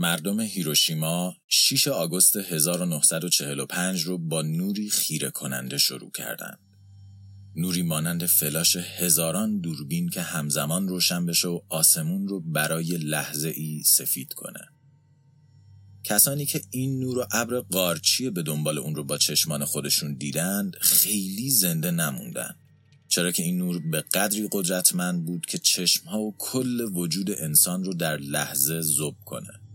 مردم هیروشیما 6 آگوست 1945 رو با نوری خیره کننده شروع کردند. نوری مانند فلاش هزاران دوربین که همزمان روشن بشه و آسمون رو برای لحظه ای سفید کنه. کسانی که این نور و ابر قارچی به دنبال اون رو با چشمان خودشون دیدند خیلی زنده نموندن. چرا که این نور به قدری قدرتمند بود که چشمها و کل وجود انسان رو در لحظه زوب کنه.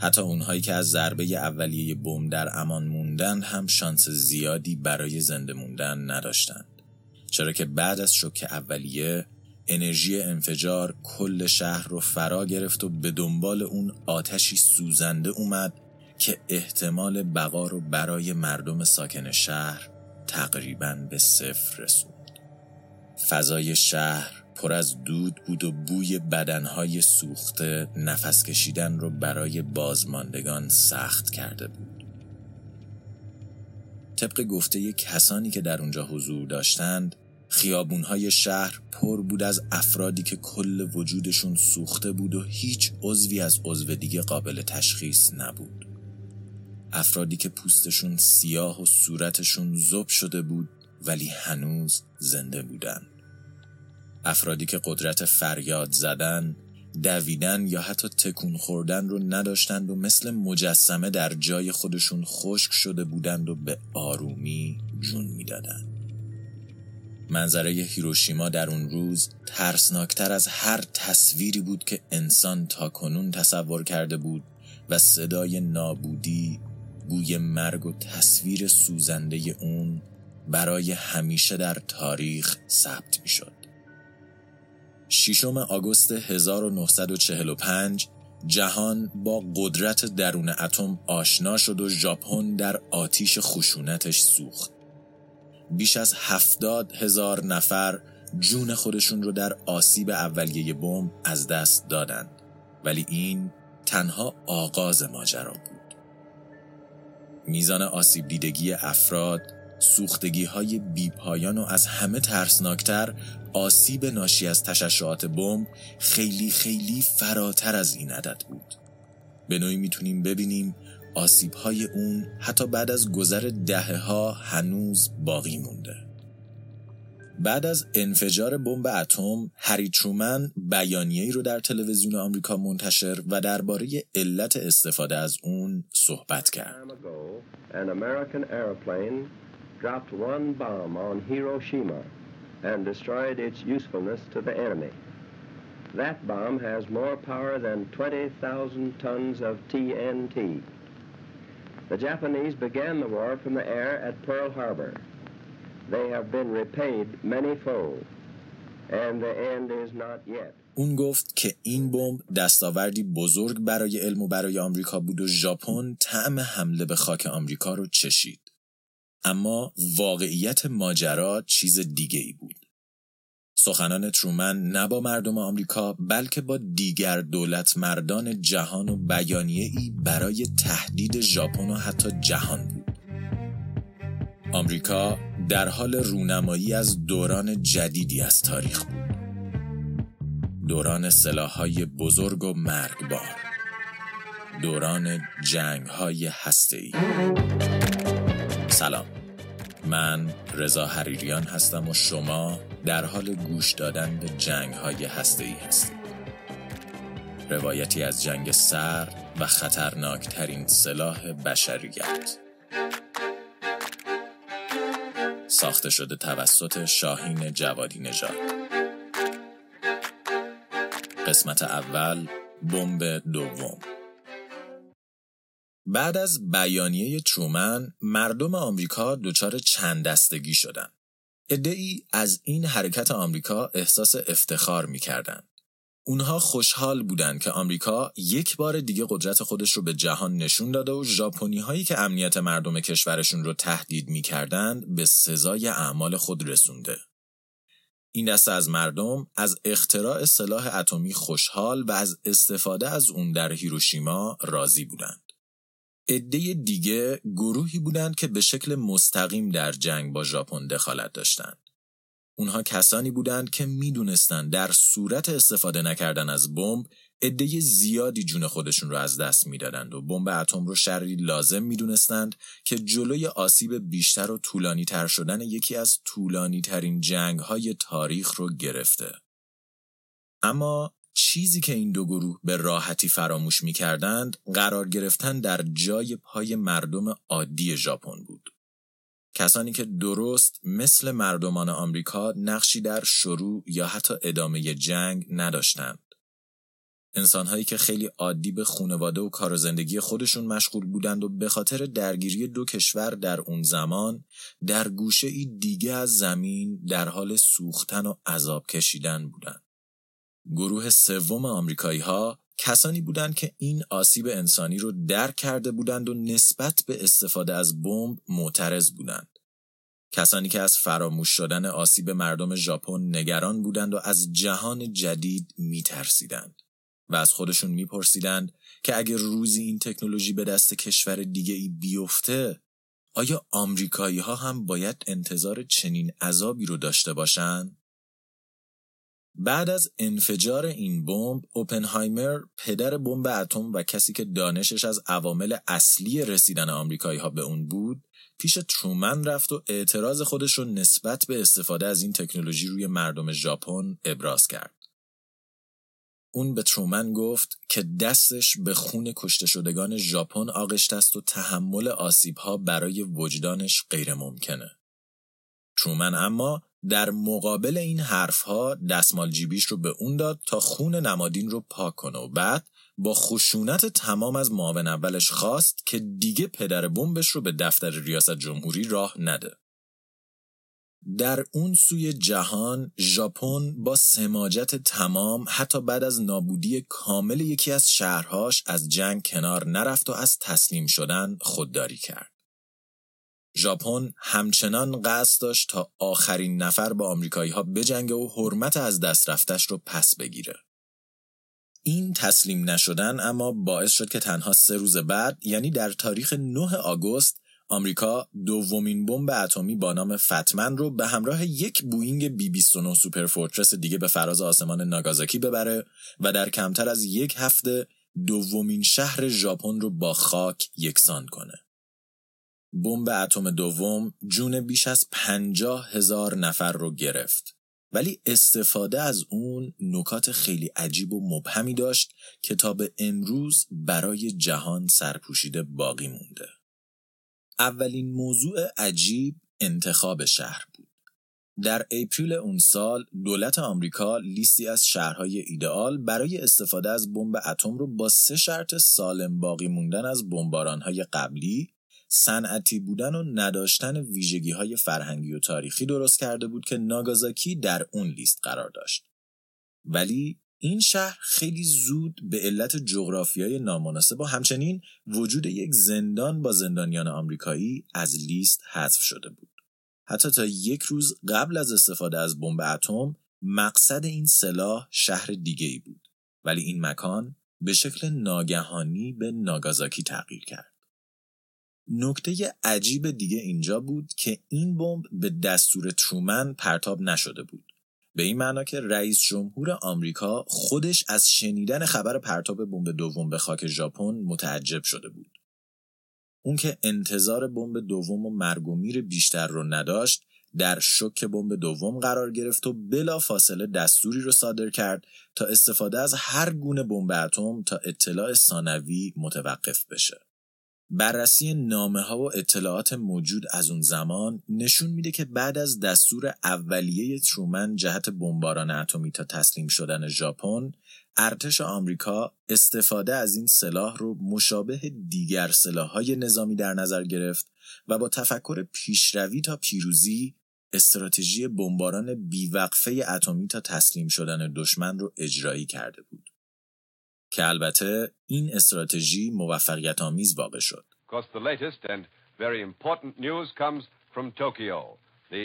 حتی اونهایی که از ضربه اولیه بم در امان موندن هم شانس زیادی برای زنده موندن نداشتند. چرا که بعد از شوک اولیه انرژی انفجار کل شهر رو فرا گرفت و به دنبال اون آتشی سوزنده اومد که احتمال بقا رو برای مردم ساکن شهر تقریبا به صفر رسوند. فضای شهر پر از دود بود و بوی بدنهای سوخته نفس کشیدن رو برای بازماندگان سخت کرده بود. طبق گفته کسانی که در اونجا حضور داشتند خیابونهای شهر پر بود از افرادی که کل وجودشون سوخته بود و هیچ عضوی از عضو دیگه قابل تشخیص نبود. افرادی که پوستشون سیاه و صورتشون زب شده بود ولی هنوز زنده بودن. افرادی که قدرت فریاد زدن، دویدن یا حتی تکون خوردن رو نداشتند و مثل مجسمه در جای خودشون خشک شده بودند و به آرومی جون می‌دادند. منظره هیروشیما در اون روز ترسناکتر از هر تصویری بود که انسان تا کنون تصور کرده بود و صدای نابودی بوی مرگ و تصویر سوزنده اون برای همیشه در تاریخ ثبت می شد. ششم آگوست 1945 جهان با قدرت درون اتم آشنا شد و ژاپن در آتیش خشونتش سوخت. بیش از هفتاد هزار نفر جون خودشون رو در آسیب اولیه بمب از دست دادند ولی این تنها آغاز ماجرا بود میزان آسیب دیدگی افراد سوختگی های بیپایان و از همه ترسناکتر آسیب ناشی از تشعشعات بمب خیلی خیلی فراتر از این عدد بود به نوعی می‌تونیم ببینیم آسیب های اون حتی بعد از گذر دهه ها هنوز باقی مونده. بعد از انفجار بمب اتم هری ترومن بیانیه‌ای رو در تلویزیون آمریکا منتشر و درباره علت استفاده از اون صحبت کرد. An American airplane dropped one bomb on Hiroshima and destroyed its usefulness to the enemy. That bomb has more power than 20,000 tons of TNT. The Japanese began the war from the air at Pearl Harbor. They have been repaid many-fold, and the end is not yet. اون گفت که این بمب دستاوردی بزرگ برای علم و برای آمریکا بود و ژاپن طعم حمله به خاک آمریکا رو چشید. اما واقعیت ماجرا چیز دیگه ای بود. سخنان ترومن نه با مردم آمریکا بلکه با دیگر دولت مردان جهان و بیانیه ای برای تهدید ژاپن و حتی جهان بود. آمریکا در حال رونمایی از دوران جدیدی از تاریخ بود. دوران سلاحهای بزرگ و مرگبار. دوران جنگهای هسته‌ای. سلام. من رضا حریریان هستم و شما در حال گوش دادن به جنگ های هسته ای هستید. روایتی از جنگ سر و خطرناکترین سلاح بشریت ساخته شده توسط شاهین جوادی نژاد قسمت اول بمب دوم بعد از بیانیه ترومن مردم آمریکا دچار چند دستگی شدند. ادعی از این حرکت آمریکا احساس افتخار می‌کردند. اونها خوشحال بودند که آمریکا یک بار دیگه قدرت خودش رو به جهان نشون داده و ژاپنی هایی که امنیت مردم کشورشون رو تهدید می‌کردند به سزای اعمال خود رسونده. این دسته از مردم از اختراع سلاح اتمی خوشحال و از استفاده از اون در هیروشیما راضی بودند. عده دیگه گروهی بودند که به شکل مستقیم در جنگ با ژاپن دخالت داشتند. اونها کسانی بودند که می‌دونستند در صورت استفاده نکردن از بمب عده زیادی جون خودشون رو از دست می‌دادند و بمب اتم رو شری لازم می‌دونستند که جلوی آسیب بیشتر و طولانی تر شدن یکی از طولانی ترین جنگ های تاریخ رو گرفته. اما چیزی که این دو گروه به راحتی فراموش می‌کردند قرار گرفتن در جای پای مردم عادی ژاپن بود. کسانی که درست مثل مردمان آمریکا نقشی در شروع یا حتی ادامه جنگ نداشتند. انسانهایی که خیلی عادی به خونواده و کار و زندگی خودشون مشغول بودند و به خاطر درگیری دو کشور در اون زمان در گوشه ای دیگه از زمین در حال سوختن و عذاب کشیدن بودند. گروه سوم آمریکایی ها کسانی بودند که این آسیب انسانی رو درک کرده بودند و نسبت به استفاده از بمب معترض بودند. کسانی که از فراموش شدن آسیب مردم ژاپن نگران بودند و از جهان جدید میترسیدند و از خودشون میپرسیدند که اگر روزی این تکنولوژی به دست کشور دیگه ای بیفته آیا آمریکایی ها هم باید انتظار چنین عذابی رو داشته باشند؟ بعد از انفجار این بمب اوپنهایمر پدر بمب اتم و کسی که دانشش از عوامل اصلی رسیدن آمریکایی ها به اون بود پیش ترومن رفت و اعتراض خودش رو نسبت به استفاده از این تکنولوژی روی مردم ژاپن ابراز کرد. اون به ترومن گفت که دستش به خون کشته شدگان ژاپن آغشته است و تحمل آسیب ها برای وجدانش غیر ممکنه. ترومن اما در مقابل این حرفها دستمال جیبیش رو به اون داد تا خون نمادین رو پاک کنه و بعد با خشونت تمام از معاون اولش خواست که دیگه پدر بمبش رو به دفتر ریاست جمهوری راه نده. در اون سوی جهان ژاپن با سماجت تمام حتی بعد از نابودی کامل یکی از شهرهاش از جنگ کنار نرفت و از تسلیم شدن خودداری کرد. ژاپن همچنان قصد داشت تا آخرین نفر با آمریکایی ها بجنگه و حرمت از دست رفتش رو پس بگیره. این تسلیم نشدن اما باعث شد که تنها سه روز بعد یعنی در تاریخ 9 آگوست آمریکا دومین بمب اتمی با نام Fat Man رو به همراه یک بوینگ B 29 Superfortress دیگه به فراز آسمان ناگازاکی ببره و در کمتر از یک هفته دومین شهر ژاپن رو با خاک یکسان کنه. بمب اتم دوم جون بیش از پنجاه هزار نفر رو گرفت. ولی استفاده از اون نکات خیلی عجیب و مبهمی داشت که تا به امروز برای جهان سرپوشیده باقی مونده. اولین موضوع عجیب انتخاب شهر بود. در اپریل اون سال دولت آمریکا لیستی از شهرهای ایدئال برای استفاده از بمب اتم رو با سه شرط سالم باقی موندن از بمبارانهای قبلی صنعتی بودن و نداشتن ویژگی های فرهنگی و تاریخی درست کرده بود که ناگازاکی در اون لیست قرار داشت. ولی این شهر خیلی زود به علت جغرافیای نامناسب و همچنین وجود یک زندان با زندانیان آمریکایی از لیست حذف شده بود. حتی تا یک روز قبل از استفاده از بمب اتم مقصد این سلاح شهر دیگه ای بود ولی این مکان به شکل ناگهانی به ناگازاکی تغییر کرد. نکته عجیب دیگه اینجا بود که این بمب به دستور ترومن پرتاب نشده بود. به این معنا که رئیس جمهور آمریکا خودش از شنیدن خبر پرتاب بمب دوم به خاک ژاپن متعجب شده بود. اون که انتظار بمب دوم و مرگ و میر بیشتر رو نداشت در شک بمب دوم قرار گرفت و بلا فاصله دستوری رو صادر کرد تا استفاده از هر گونه بمب اتم تا اطلاع ثانوی متوقف بشه. بررسی نامه ها و اطلاعات موجود از اون زمان نشون میده که بعد از دستور اولیه ترومن جهت بمباران اتمی تا تسلیم شدن ژاپن ارتش آمریکا استفاده از این سلاح رو مشابه دیگر سلاحهای نظامی در نظر گرفت و با تفکر پیشروی تا پیروزی استراتژی بمباران بیوقفه اتمی تا تسلیم شدن دشمن رو اجرایی کرده بود. که البته این استراتژی موفقیت آمیز واقع شد. the latest and very important news comes from Tokyo. The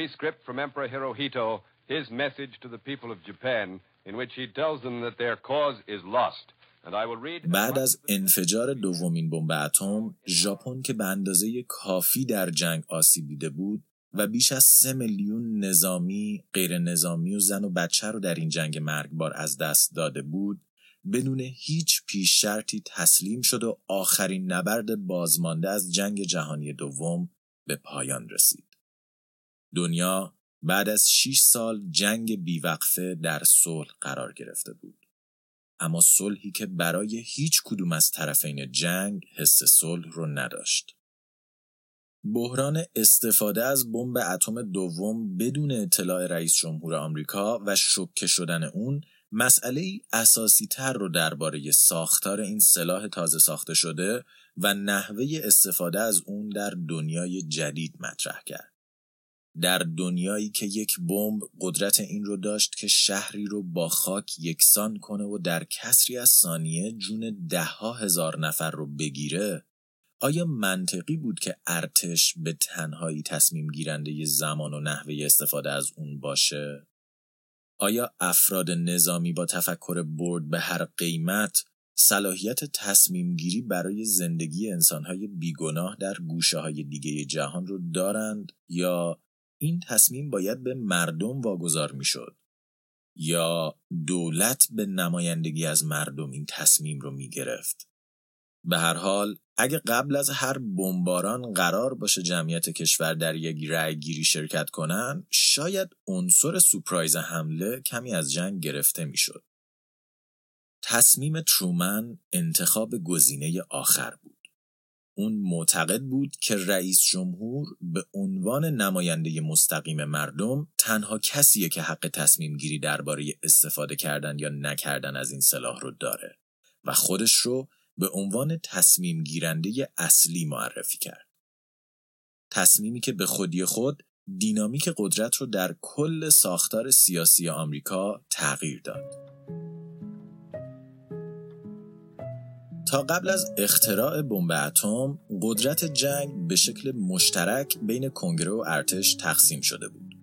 rescript from Emperor Hirohito, his message to the people of Japan, in which he tells them that their cause is lost. بعد از انفجار دومین بمب اتم ژاپن که به اندازه کافی در جنگ آسیب دیده بود و بیش از سه میلیون نظامی، غیر نظامی و زن و بچه رو در این جنگ مرگبار از دست داده بود بدون هیچ پیش شرطی تسلیم شد و آخرین نبرد بازمانده از جنگ جهانی دوم به پایان رسید. دنیا بعد از 6 سال جنگ بیوقفه در صلح قرار گرفته بود. اما صلحی که برای هیچ کدوم از طرفین جنگ حس صلح رو نداشت. بحران استفاده از بمب اتم دوم بدون اطلاع رئیس جمهور آمریکا و شوکه شدن اون مسئله ای اساسی تر رو درباره ساختار این سلاح تازه ساخته شده و نحوه استفاده از اون در دنیای جدید مطرح کرد. در دنیایی که یک بمب قدرت این رو داشت که شهری رو با خاک یکسان کنه و در کسری از ثانیه جون دهها هزار نفر رو بگیره آیا منطقی بود که ارتش به تنهایی تصمیم گیرنده زمان و نحوه استفاده از اون باشه؟ آیا افراد نظامی با تفکر برد به هر قیمت صلاحیت تصمیم گیری برای زندگی انسانهای بیگناه در گوشه های دیگه جهان رو دارند یا این تصمیم باید به مردم واگذار می‌شد یا دولت به نمایندگی از مردم این تصمیم رو می گرفت. به هر حال اگه قبل از هر بمباران قرار باشه جمعیت کشور در یک رأی گیری شرکت کنن شاید عنصر سپرایز حمله کمی از جنگ گرفته می‌شد. تصمیم ترومن انتخاب گزینه آخر بود. اون معتقد بود که رئیس جمهور به عنوان نماینده مستقیم مردم تنها کسیه که حق تصمیم گیری درباره استفاده کردن یا نکردن از این سلاح رو داره و خودش رو به عنوان تصمیم گیرنده اصلی معرفی کرد. تصمیمی که به خودی خود دینامیک قدرت رو در کل ساختار سیاسی آمریکا تغییر داد. تا قبل از اختراع بمب اتم قدرت جنگ به شکل مشترک بین کنگره و ارتش تقسیم شده بود.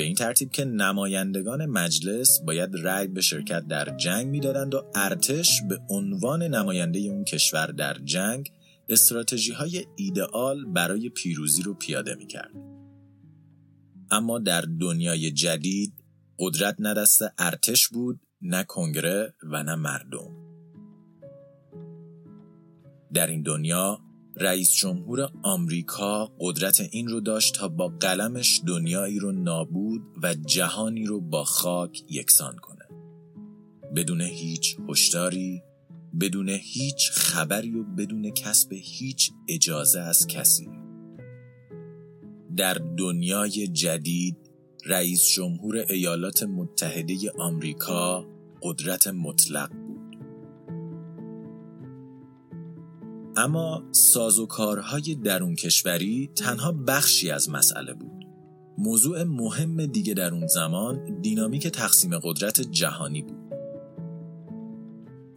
به این ترتیب که نمایندگان مجلس باید رأی به شرکت در جنگ می‌دادند و ارتش به عنوان نماینده اون کشور در جنگ استراتژی های ایدئال برای پیروزی رو پیاده می‌کرد. اما در دنیای جدید قدرت نه دست ارتش بود نه کنگره و نه مردم. در این دنیا رئیس جمهور آمریکا قدرت این رو داشت تا با قلمش دنیایی رو نابود و جهانی رو با خاک یکسان کنه. بدون هیچ هشداری بدون هیچ خبری و بدون کسب هیچ اجازه از کسی. در دنیای جدید رئیس جمهور ایالات متحده آمریکا قدرت مطلق اما سازوکارهای درون کشوری تنها بخشی از مسئله بود. موضوع مهم دیگه در اون زمان دینامیک تقسیم قدرت جهانی بود.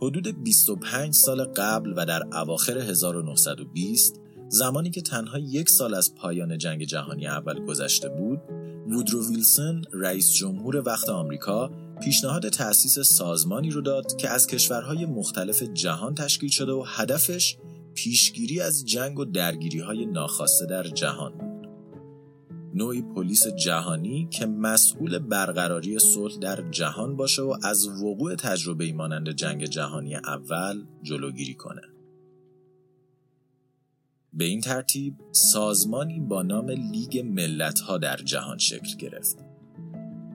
حدود 25 سال قبل و در اواخر 1920 زمانی که تنها یک سال از پایان جنگ جهانی اول گذشته بود، وودرو ویلسون رئیس جمهور وقت آمریکا پیشنهاد تأسیس سازمانی رو داد که از کشورهای مختلف جهان تشکیل شده و هدفش پیشگیری از جنگ و درگیری های ناخواسته در جهان بود. نوعی پلیس جهانی که مسئول برقراری صلح در جهان باشه و از وقوع تجربه مانند جنگ جهانی اول جلوگیری کنه. به این ترتیب سازمانی با نام لیگ ملت ها در جهان شکل گرفت.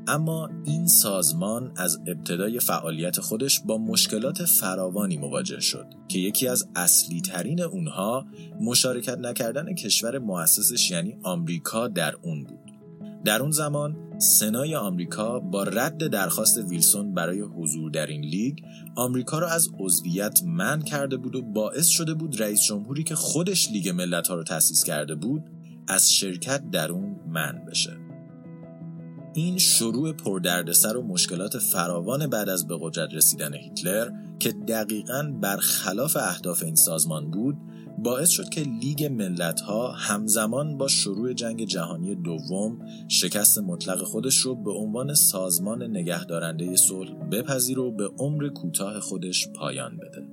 اما این سازمان از ابتدای فعالیت خودش با مشکلات فراوانی مواجه شد که یکی از اصلی ترین اونها مشارکت نکردن کشور مؤسسش یعنی آمریکا در اون بود. در اون زمان سنای آمریکا با رد درخواست ویلسون برای حضور در این لیگ آمریکا را از عضویت من کرده بود و باعث شده بود رئیس جمهوری که خودش لیگ ملت ها رو تأسیس کرده بود از شرکت در اون من بشه. این شروع پردردسر و مشکلات فراوان بعد از به قدرت رسیدن هیتلر که دقیقا برخلاف اهداف این سازمان بود باعث شد که لیگ ملت ها همزمان با شروع جنگ جهانی دوم شکست مطلق خودش رو به عنوان سازمان نگهدارنده صلح بپذیر و به عمر کوتاه خودش پایان بده.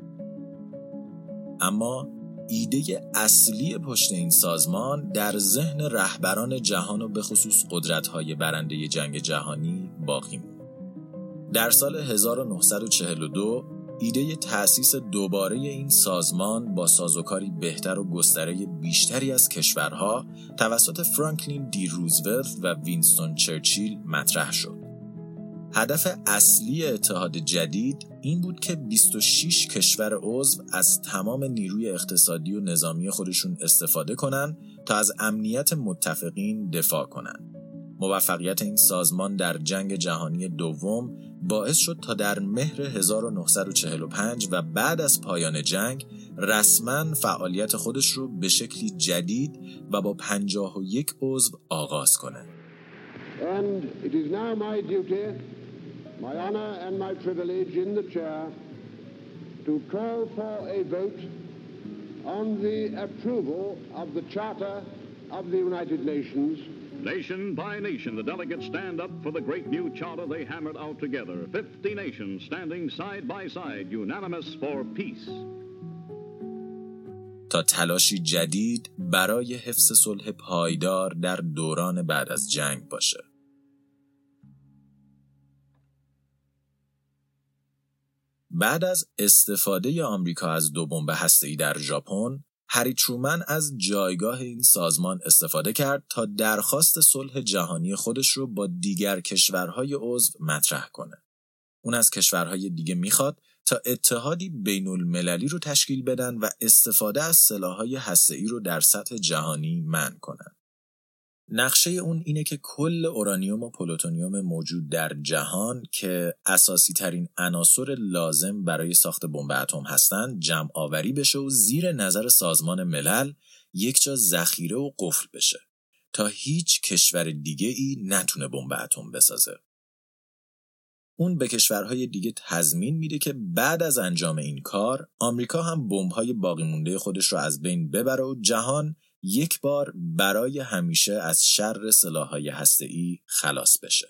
اما ایده اصلی پشت این سازمان در ذهن رهبران جهان و به خصوص قدرت‌های برنده جنگ جهانی باقی بود. در سال 1942 ایده تأسیس دوباره این سازمان با سازوکاری بهتر و گستره بیشتری از کشورها توسط فرانکلین دی روزولت و وینستون چرچیل مطرح شد. هدف اصلی اتحاد جدید این بود که 26 کشور عضو از تمام نیروی اقتصادی و نظامی خودشون استفاده کنند تا از امنیت متفقین دفاع کنند. موفقیت این سازمان در جنگ جهانی دوم باعث شد تا در مهر 1945 و بعد از پایان جنگ رسما فعالیت خودش رو به شکلی جدید و با 51 عضو آغاز کنه. And it is now my duty, my honor and my privilege in the chair to call for a vote on the approval of the Charter of the United Nations Nation by nation, the delegates stand up for the great new charter they hammered out together. 50 nations standing side by side, unanimous for peace. تا تلاشی جدید برای حفظ صلح پایدار در دوران بعد از جنگ باشه. بعد از استفاده آمریکا از دو بمب هسته‌ای در ژاپن، هری ترومن از جایگاه این سازمان استفاده کرد تا درخواست صلح جهانی خودش رو با دیگر کشورهای عضو مطرح کنه. اون از کشورهای دیگه می‌خواد تا اتحادی بین المللی رو تشکیل بدن و استفاده از سلاحهای هسته‌ای رو در سطح جهانی منع کنن. نقشه اون اینه که کل اورانیوم و پلوتونیوم موجود در جهان که اساسی ترین عناصر لازم برای ساخت بمب اتم هستند جمع آوری بشه و زیر نظر سازمان ملل یک جا ذخیره و قفل بشه تا هیچ کشور دیگه ای نتونه بمب اتم بسازه. اون به کشورهای دیگه تضمین میده که بعد از انجام این کار آمریکا هم بمب‌های باقی مونده خودش رو از بین ببره و جهان یک بار برای همیشه از شر سلاحهای هسته‌ای خلاص بشه.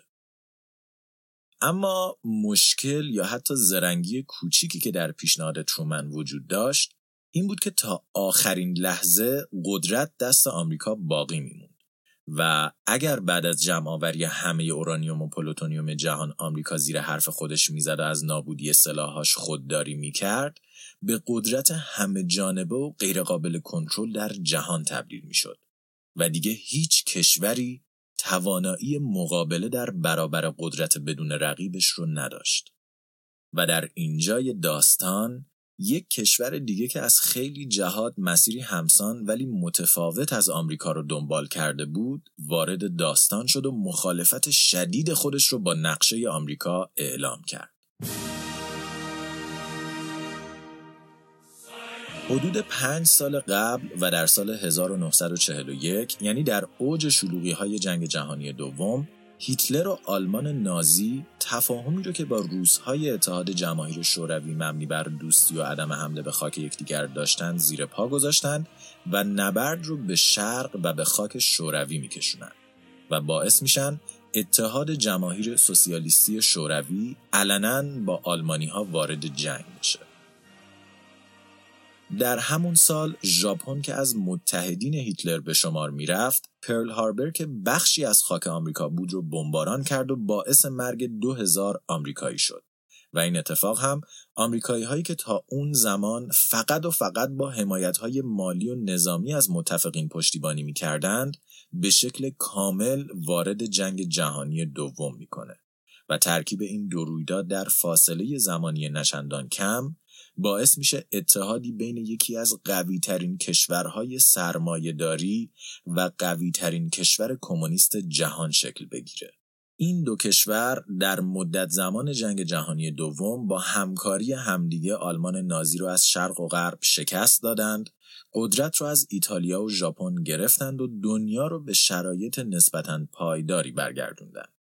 اما مشکل یا حتی زرنگی کوچیکی که در پیشنهاد ترومن وجود داشت این بود که تا آخرین لحظه قدرت دست آمریکا باقی میموند و اگر بعد از جمعآوری همه اورانیوم و پلوتونیوم جهان آمریکا زیر حرف خودش می‌زد و از نابودی سلاحاش خودداری می‌کرد به قدرت همه جانبه و غیرقابل کنترل در جهان تبدیل می شد و دیگه هیچ کشوری توانایی مقابله در برابر قدرت بدون رقیبش رو نداشت. و در اینجای داستان یک کشور دیگه که از خیلی جهات مسیری همسان ولی متفاوت از آمریکا رو دنبال کرده بود وارد داستان شد و مخالفت شدید خودش رو با نقشه آمریکا اعلام کرد. حدود پنج سال قبل و در سال 1941 یعنی در اوج شلوغی های جنگ جهانی دوم هیتلر و آلمان نازی تفاهمی رو که با روزهای اتحاد جماهیر شوروی مبنی بر دوستی و عدم حمله به خاک یکدیگر داشتند زیر پا گذاشتند و نبرد رو به شرق و به خاک شوروی میکشونند و باعث میشن اتحاد جماهیر سوسیالیستی شوروی علنا با آلمانی ها وارد جنگ بشه. در همون سال ژاپن که از متحدین هیتلر به شمار می‌رفت پرل هاربر که بخشی از خاک آمریکا بود رو بمباران کرد و باعث مرگ 2000 آمریکایی شد. و این اتفاق هم آمریکایی هایی که تا اون زمان فقط و فقط با حمایت های مالی و نظامی از متفقین پشتیبانی می‌کردند به شکل کامل وارد جنگ جهانی دوم می‌کنه. و ترکیب این دو رویداد در فاصله زمانی نشندان کم باعث میشه اتحادی بین یکی از قوی ترین کشورهای سرمایهداری و قوی ترین کشور کمونیست جهان شکل بگیره. این دو کشور در مدت زمان جنگ جهانی دوم با همکاری همدیگه آلمان نازی رو از شرق و غرب شکست دادند، قدرت رو از ایتالیا و ژاپن گرفتند و دنیا رو به شرایط نسبتا پایداری برگردوندند.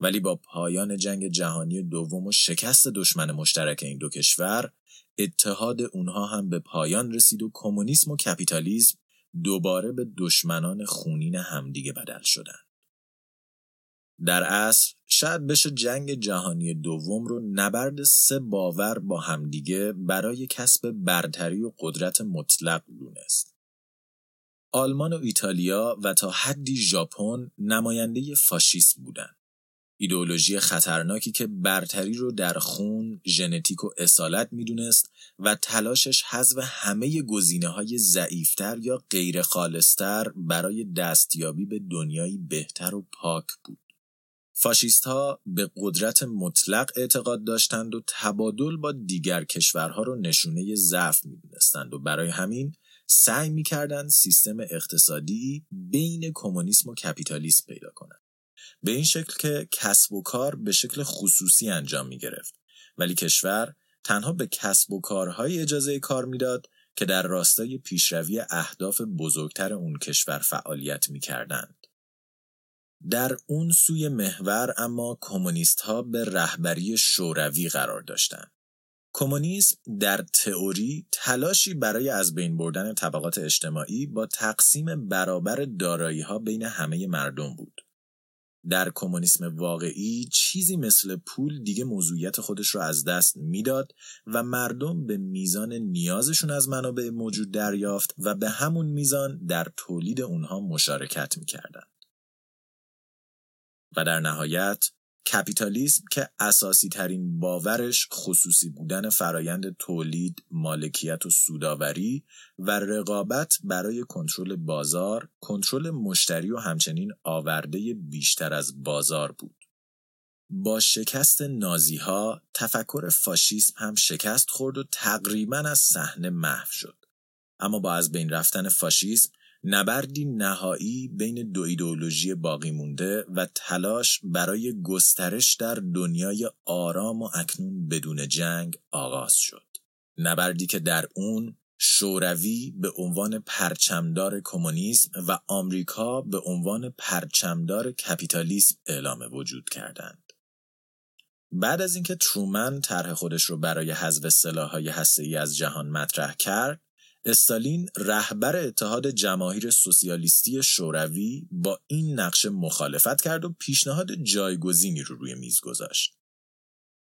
ولی با پایان جنگ جهانی دوم و شکست دشمن مشترک این دو کشور اتحاد اونها هم به پایان رسید و کمونیسم و کپیتالیسم دوباره به دشمنان خونین همدیگه بدل شدند. در اصل شاید بشه جنگ جهانی دوم رو نبرد سه باور با همدیگه برای کسب برتری و قدرت مطلق دونست. آلمان و ایتالیا و تا حدی ژاپن نماینده فاشیسم بودند. ایدئولوژی خطرناکی که برتری رو در خون، ژنتیک و اصالت می‌دونست و تلاشش حذف همه گزینه های ضعیفتر یا غیر خالصتر برای دستیابی به دنیایی بهتر و پاک بود. فاشیست ها به قدرت مطلق اعتقاد داشتند و تبادل با دیگر کشورها رو نشونه ضعف می‌دونستند و برای همین سعی می‌کردند سیستم اقتصادی بین کمونیسم و کپیتالیسم پیدا کنند. به این شکل که کسب و کار به شکل خصوصی انجام می گرفت ولی کشور تنها به کسب و کارهای اجازه کار می‌داد که در راستای پیشروی اهداف بزرگتر اون کشور فعالیت می کردند. در اون سوی محور اما کمونیست ها به رهبری شوروی قرار داشتند. کمونیسم در تئوری تلاشی برای از بین بردن طبقات اجتماعی با تقسیم برابر دارایی ها بین همه مردم بود. در کمونیسم واقعی چیزی مثل پول دیگه موضوعیت خودش رو از دست می‌داد و مردم به میزان نیازشون از منابع موجود دریافت و به همون میزان در تولید اونها مشارکت می‌کردند. و در نهایت کپیتالیسم که اساسی ترین باورش خصوصی بودن فرایند تولید، مالکیت و سوداوری و رقابت برای کنترل بازار، کنترل مشتری و همچنین آورده بیشتر از بازار بود. با شکست نازی ها تفکر فاشیسم هم شکست خورد و تقریبا از صحنه محو شد. اما با از بین رفتن فاشیسم نبردی نهایی بین دو ایدئولوژی باقی مونده و تلاش برای گسترش در دنیای آرام و اکنون بدون جنگ آغاز شد. نبردی که در اون شوروی به عنوان پرچمدار کمونیسم و آمریکا به عنوان پرچمدار کپیتالیسم اعلام وجود کردند. بعد از اینکه ترومن طرح خودش رو برای حذف سلاح‌های هسته‌ای از جهان مطرح کرد، استالین رهبر اتحاد جماهیر سوسیالیستی شوروی با این نقشه مخالفت کرد و پیشنهاد جایگزینی رو روی میز گذاشت.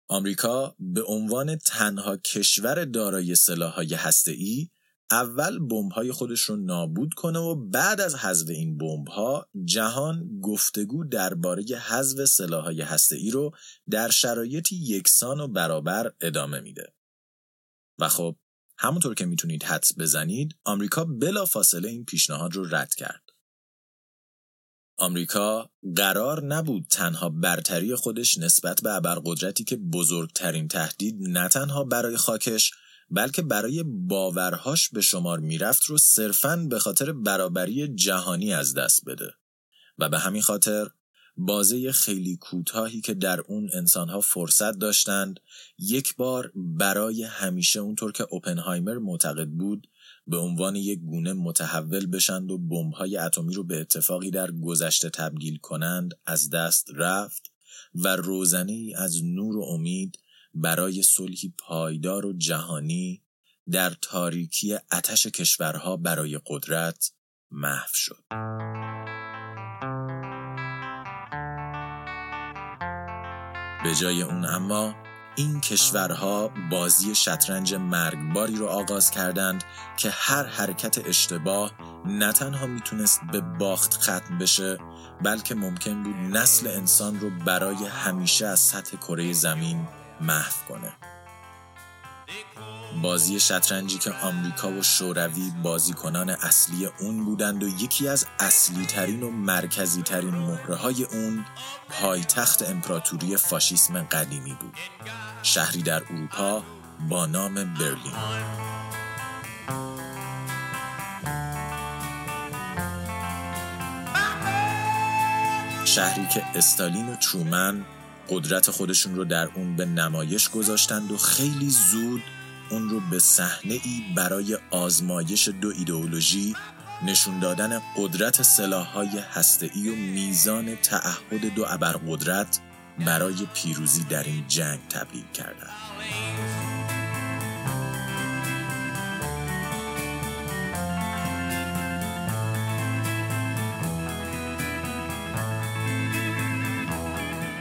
آمریکا به عنوان تنها کشور دارای سلاح‌های هسته‌ای اول بمب‌های خودش رو نابود کنه و بعد از حذف این بمب‌ها جهان گفتگو درباره حذف سلاح‌های هسته‌ای رو در شرایطی یکسان و برابر ادامه میده. و خب همونطور که می‌تونید حدس بزنید آمریکا بلا فاصله این پیشنهاد رو رد کرد. آمریکا قرار نبود تنها برتری خودش نسبت به ابرقدرتی که بزرگترین تهدید نه تنها برای خاکش بلکه برای باورهاش به شمار می‌رفت رو صرفاً به خاطر برابری جهانی از دست بده و به همین خاطر بازه خیلی کوتاهی که در اون انسانها فرصت داشتند یک بار برای همیشه اونطور که اوپنهایمر معتقد بود به عنوان یک گونه متحول بشند و بمب‌های اتمی رو به اتفاقی در گذشته تبدیل کنند از دست رفت و روزنه از نور و امید برای صلحی پایدار و جهانی در تاریکی اتش کشورها برای قدرت محو شد. به جای اون اما این کشورها بازی شطرنج مرگباری رو آغاز کردند که هر حرکت اشتباه نه تنها می‌تونست به باخت ختم بشه بلکه ممکن بود نسل انسان رو برای همیشه از سطح کره زمین محو کنه. بازی شطرنجی که آمریکا و شوروی بازیکنان اصلی اون بودند و یکی از اصلی ترین و مرکزی ترین مهره های اون پایتخت امپراتوری فاشیسم قدیمی بود. شهری در اروپا با نام برلین. شهری که استالین و ترومن قدرت خودشون رو در اون به نمایش گذاشتند و خیلی زود اون رو به صحنه ای برای آزمایش دو ایدئولوژی نشون دادن قدرت سلاحهای هسته‌ای و میزان تعهد دو ابرقدرت برای پیروزی در این جنگ تبدیل کردند.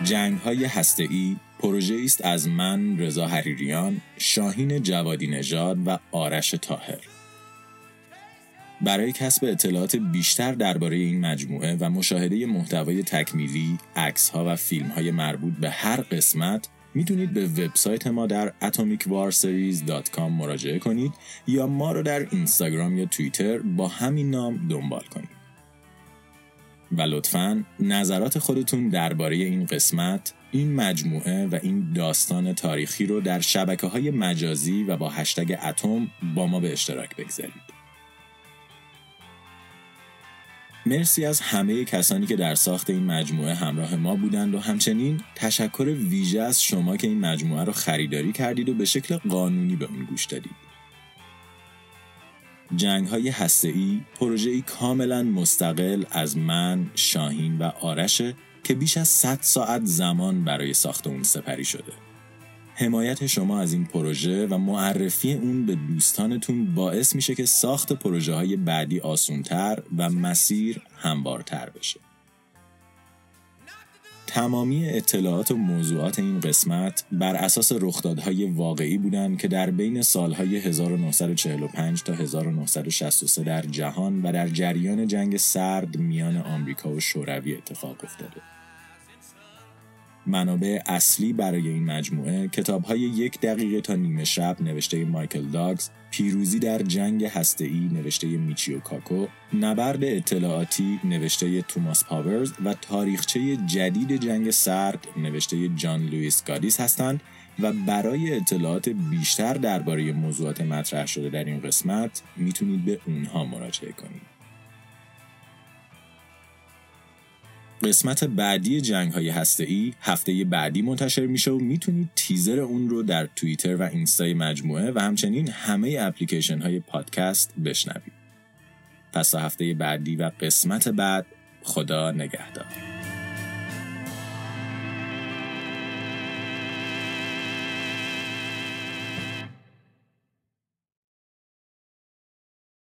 جنگ های هسته‌ای پروژه است از من رضا حریریان، شاهین جوادی نژاد و آرش تاهر. برای کسب اطلاعات بیشتر درباره این مجموعه و مشاهده محتوای تکمیلی، عکس‌ها و فیلم‌های مربوط به هر قسمت می‌تونید به وبسایت ما در atomicwarseries.com مراجعه کنید یا ما رو در اینستاگرام یا توییتر با همین نام دنبال کنید. و لطفا نظرات خودتون درباره این قسمت، این مجموعه و این داستان تاریخی رو در شبکه های مجازی و با هشتگ اتم با ما به اشتراک بگذارید. مرسی از همه کسانی که در ساخت این مجموعه همراه ما بودند و همچنین تشکر ویژه از شما که این مجموعه رو خریداری کردید و به شکل قانونی به اون گوش دادید. جنگ های هسته ای پروژه کاملا مستقل از من، شاهین و آرشه که بیش از 100 ساعت زمان برای ساخت اون سپری شده. حمایت شما از این پروژه و معرفی اون به دوستانتون باعث میشه که ساخت پروژه های بعدی آسونتر و مسیر همبارتر بشه. تمامی اطلاعات و موضوعات این قسمت بر اساس رخدادهای واقعی بودند که در بین سالهای 1945 تا 1963 در جهان و در جریان جنگ سرد میان آمریکا و شوروی اتفاق افتاده. منابع اصلی برای این مجموعه کتاب های یک دقیقه تا نیمه شب نوشته مایکل داگز پیروزی در جنگ هسته‌ای نوشته میچیو کاکو نبرد اطلاعاتی نوشته توماس پاورز و تاریخچه جدید جنگ سرد نوشته جان لوئیس گادیس هستند و برای اطلاعات بیشتر درباره موضوعات مطرح شده در این قسمت می‌تونید به اونها مراجعه کنید. قسمت بعدی جنگ های هسته ای هفته بعدی منتشر میشه و می‌تونید تیزر اون رو در توییتر و اینستای مجموعه و همچنین همه اپلیکیشن های پادکست بشنوید. پس تا هفته بعدی و قسمت بعد خدا نگهدار.